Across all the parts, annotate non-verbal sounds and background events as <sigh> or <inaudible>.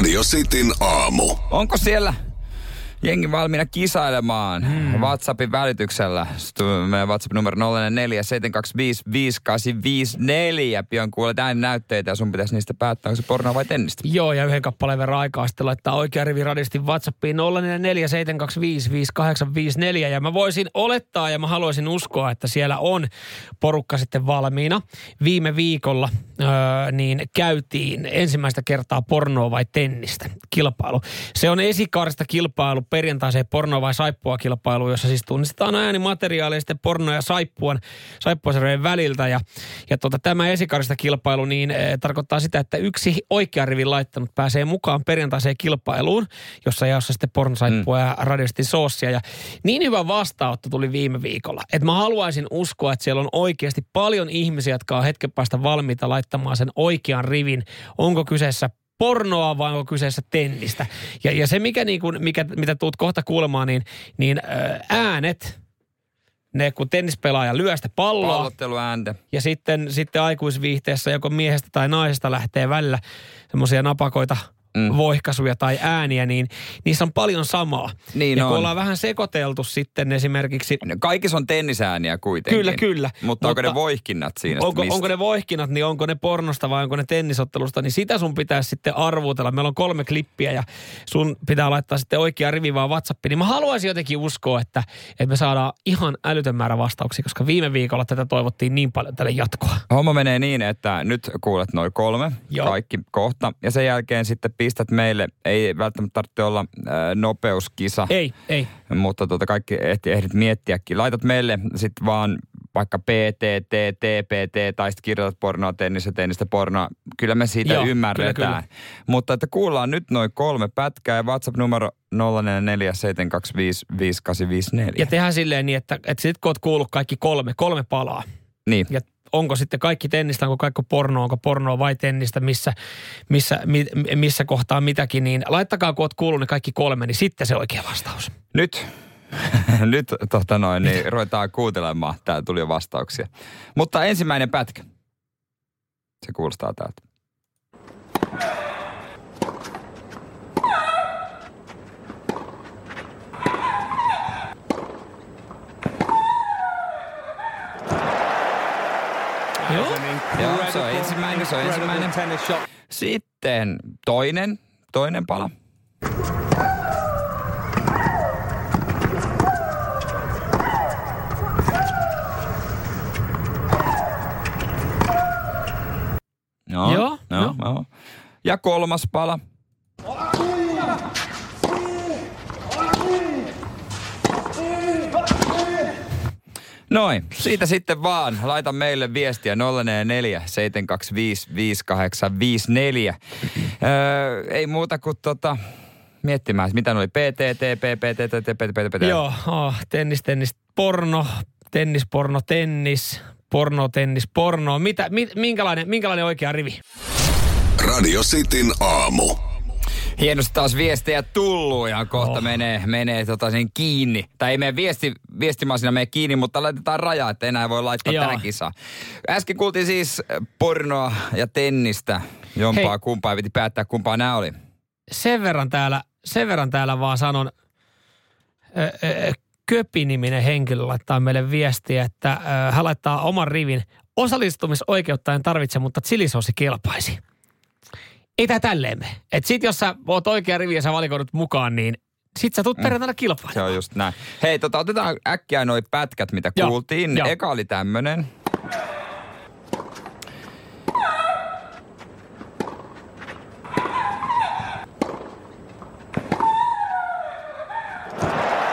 Radio Cityn aamu. Onko siellä jengi valmiina kisailemaan hmm. WhatsAppin välityksellä? Meidän WhatsApp numero 0447255854. Pian kuulet näytteitä ja sun pitäisi niistä päättää, onko se pornoa vai tennistä. Joo, ja yhden kappaleen verran aikaa sitten laittaa oikea rivi radisti WhatsAppiin 0447255854. Ja mä voisin olettaa ja mä haluaisin uskoa, että siellä on porukka sitten valmiina. Viime viikolla öö, niin käytiin ensimmäistä kertaa pornoa vai tennistä kilpailu. Se on esikarsta kilpailu perjantaiseen pornoa vai saippua kilpailu, jossa siis tunnistetaan äänimateriaalia sitten porno ja saippuan, saippuasarjojen väliltä. Ja, ja tota, tämä esikarista kilpailu niin e, tarkoittaa sitä, että yksi oikea rivin laittanut pääsee mukaan perjantaiseen kilpailuun, jossa jaossa sitten pornosaippua mm. ja radiosti soossia. Ja niin hyvä vastaanotto tuli viime viikolla, että mä haluaisin uskoa, että siellä on oikeasti paljon ihmisiä, jotka on hetken päästä valmiita laittamaan sen oikean rivin. Onko kyseessä pornoa vai onko kyseessä tennistä. Ja, ja se, mikä, niin kuin, mikä, mitä tuut kohta kuulemaan, niin, niin äänet, ne kun tennispelaaja lyö sitä palloa. Ja sitten, sitten aikuisviihteessä joko miehestä tai naisesta lähtee välillä semmoisia napakoita – mm. voihkaisuja tai ääniä, niin niissä on paljon samaa. Niin ja on. kun ollaan vähän sekoiteltu sitten esimerkiksi... Kaikissa on tennisääniä kuitenkin. Kyllä, kyllä. Mutta, mutta onko ne voihkinnat siinä? Onko, onko ne voihkinnat, niin onko ne pornosta vai onko ne tennisottelusta, niin sitä sun pitäisi sitten arvutella. Meillä on kolme klippiä ja sun pitää laittaa sitten oikea rivi vaan WhatsAppiin. Niin mä haluaisin jotenkin uskoa, että, että me saadaan ihan älytön määrä vastauksia, koska viime viikolla tätä toivottiin niin paljon tälle jatkoa. Homma menee niin, että nyt kuulet noin kolme, Joo. kaikki kohta. Ja sen jälkeen sitten pistät meille, ei välttämättä tarvitse olla äh, nopeuskisa. Ei, ei. Mutta tuota kaikki ehti, ehdit miettiäkin. Laitat meille sitten vaan vaikka PTT, TPT tai sitten kirjoitat pornoa, tennistä, tennistä, pornoa. Kyllä me siitä Joo, ymmärretään. kyllä, kyllä. Mutta että kuullaan nyt noin kolme pätkää ja WhatsApp-numero 0447255854. Ja tehdään silleen niin, että, että sitten kun oot kuullut kaikki kolme, kolme palaa. Niin. Ja onko sitten kaikki tennistä, onko kaikki porno, onko pornoa vai tennistä, missä, missä, mi, missä kohtaa mitäkin, niin laittakaa kun oot kuullut ne kaikki kolme, niin sitten se oikea vastaus. Nyt, <laughs> nyt tota noin, niin ruvetaan kuuntelemaan. Täällä tuli jo vastauksia. Mutta ensimmäinen pätkä. Se kuulostaa täältä. Joo. Joo, se on ensimmäinen, se on ensimmäinen. Sitten toinen, toinen pala. No, Joo, no, joo. no. Ja kolmas pala. Noin, siitä sitten vaan. Laita meille viestiä 044 725 5854. Öö, ei muuta kuin tota, miettimään, mitä ne oli PTT, PPT, PPT, PPT. Joo, oh, tennis, tennis, porno, tennis, porno, tennis, porno, tennis, porno. Mitä, mi, minkälainen, minkälainen oikea rivi? Radio Cityn aamu. Hienosti taas viestejä tullut ja kohta oh. menee, menee tota sen kiinni. Tai ei mene viesti, viestimasina mene kiinni, mutta laitetaan raja, että enää voi laittaa Joo. tähän kisaan. Äsken kuultiin siis pornoa ja tennistä. Jompaa Hei. kumpaa piti päättää, kumpaa nämä oli. Sen verran täällä, sen verran täällä vaan sanon, ö, ö, Köpi-niminen henkilö laittaa meille viestiä, että ö, hän laittaa oman rivin. Osallistumisoikeutta en tarvitse, mutta chilisoosi kelpaisi. Ei tää tälleen mene. Et sit jos sä oot oikea rivi ja sä valikoidut mukaan, niin sit sä tuut mm. perjantaina kilpailemaan. Se on just näin. Hei, tota, otetaan äkkiä noi pätkät, mitä Joo, kuultiin. joo. Eka oli tämmönen.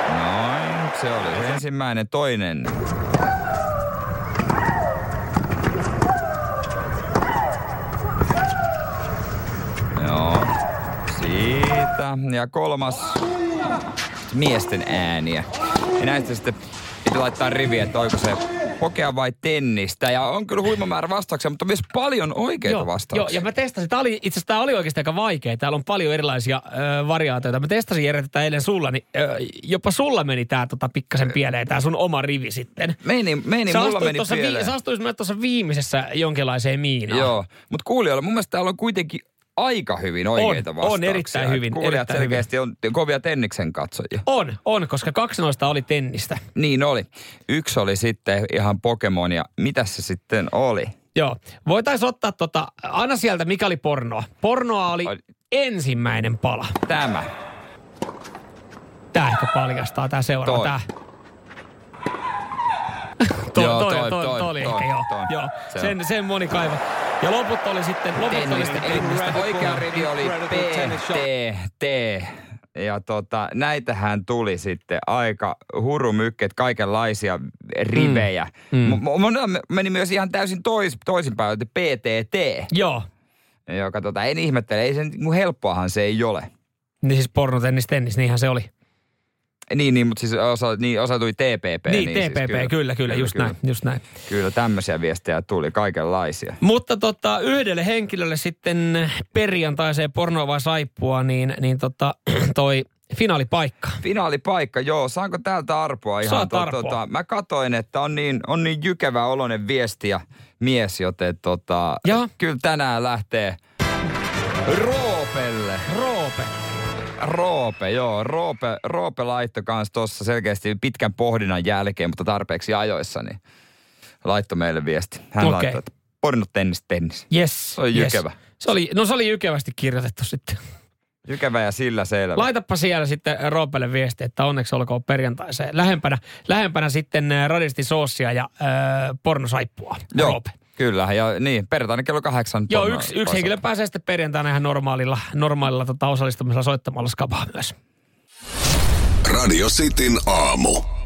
Noin, se oli ensimmäinen. Toinen. Joo, siitä. Ja kolmas miesten ääniä. Ja näistä sitten piti laittaa riviä, että oiko se pokea vai tennistä. Ja on kyllä huima määrä vastauksia, mutta myös paljon oikeita Joo, vastauksia. ja mä testasin. Tämä oli, itse asiassa tämä oli oikeasti aika vaikea. Täällä on paljon erilaisia ö, variaatioita. Mä testasin Jere tätä eilen sulla, niin ö, jopa sulla meni tämä tota, pikkasen pieleen, tämä sun oma rivi sitten. Meni, meni Sä mulla meni tuossa vi- pieleen. sä astuit tuossa viimeisessä jonkinlaiseen miinaan. Joo, mutta kuulijoilla, mun mielestä täällä on kuitenkin aika hyvin oikeita On, vastauksia. on erittäin hyvin, Kuulijat erittäin selkeästi on kovia tenniksen katsojia. On, on, koska kaksi noista oli tennistä. Niin oli. Yksi oli sitten ihan Pokemon ja mitä se sitten oli? Joo. Voitaisiin ottaa tota, aina sieltä, mikä oli pornoa. Pornoa oli Ai- ensimmäinen pala. Tämä. Tää ehkä paljastaa, tää seuraava, Toi. Toi, Joo, toi, toi, toi, toi, toi, oli toi, ehkä, joo. toi. joo. Se Sen, sen moni kaiva. Ja loput oli sitten, loput oli sitten oikea rivi oli P, T, T. Ja tota, näitähän tuli sitten aika hurumykket, kaikenlaisia rivejä. Mm. Mm. Monella meni myös ihan täysin tois, toisinpäin, että PTT, Joo. joka tota, en ihmettele, ei sen, helppoahan se ei ole. Niin siis pornotennis, tennis, niinhän se oli. Niin, niin mutta siis osa, niin, osa tuli TPP. Niin, TPP, siis kyllä, kyllä, kyllä, just kyllä. näin, just näin. Kyllä tämmöisiä viestejä tuli, kaikenlaisia. Mutta tota, yhdelle henkilölle sitten perjantaiseen pornoa vai saippua, niin, niin tota, <clears throat> toi finaalipaikka. Finaalipaikka, joo. Saanko täältä arpoa ihan? Saat arpoa. mä katoin, että on niin, on niin jykevä oloinen viesti ja mies, joten tota, kyllä tänään lähtee Roopelle. Roope. Joo. Roope, Roope laittoi kanssa tuossa selkeästi pitkän pohdinnan jälkeen, mutta tarpeeksi ajoissa, niin laittoi meille viesti. Hän Okei. laittoi, että pornot tennis, tennis. Yes. Se oli yes. jykevä. Se oli, no se oli jykevästi kirjoitettu sitten. Jykevä ja sillä selvä. Laitapa siellä sitten Roopelle viesti, että onneksi olkoon perjantaiseen. Lähempänä, lähempänä sitten äh, radisti soosia ja äh, pornosaippua. Joo, Roope. Kyllä. Ja niin, perjantaina kello kahdeksan. Joo, yksi, yksi henkilö pääsee sitten perjantaina ihan normaalilla, normaalilla tota, osallistumisella soittamalla skabaa myös. Radio Cityn aamu.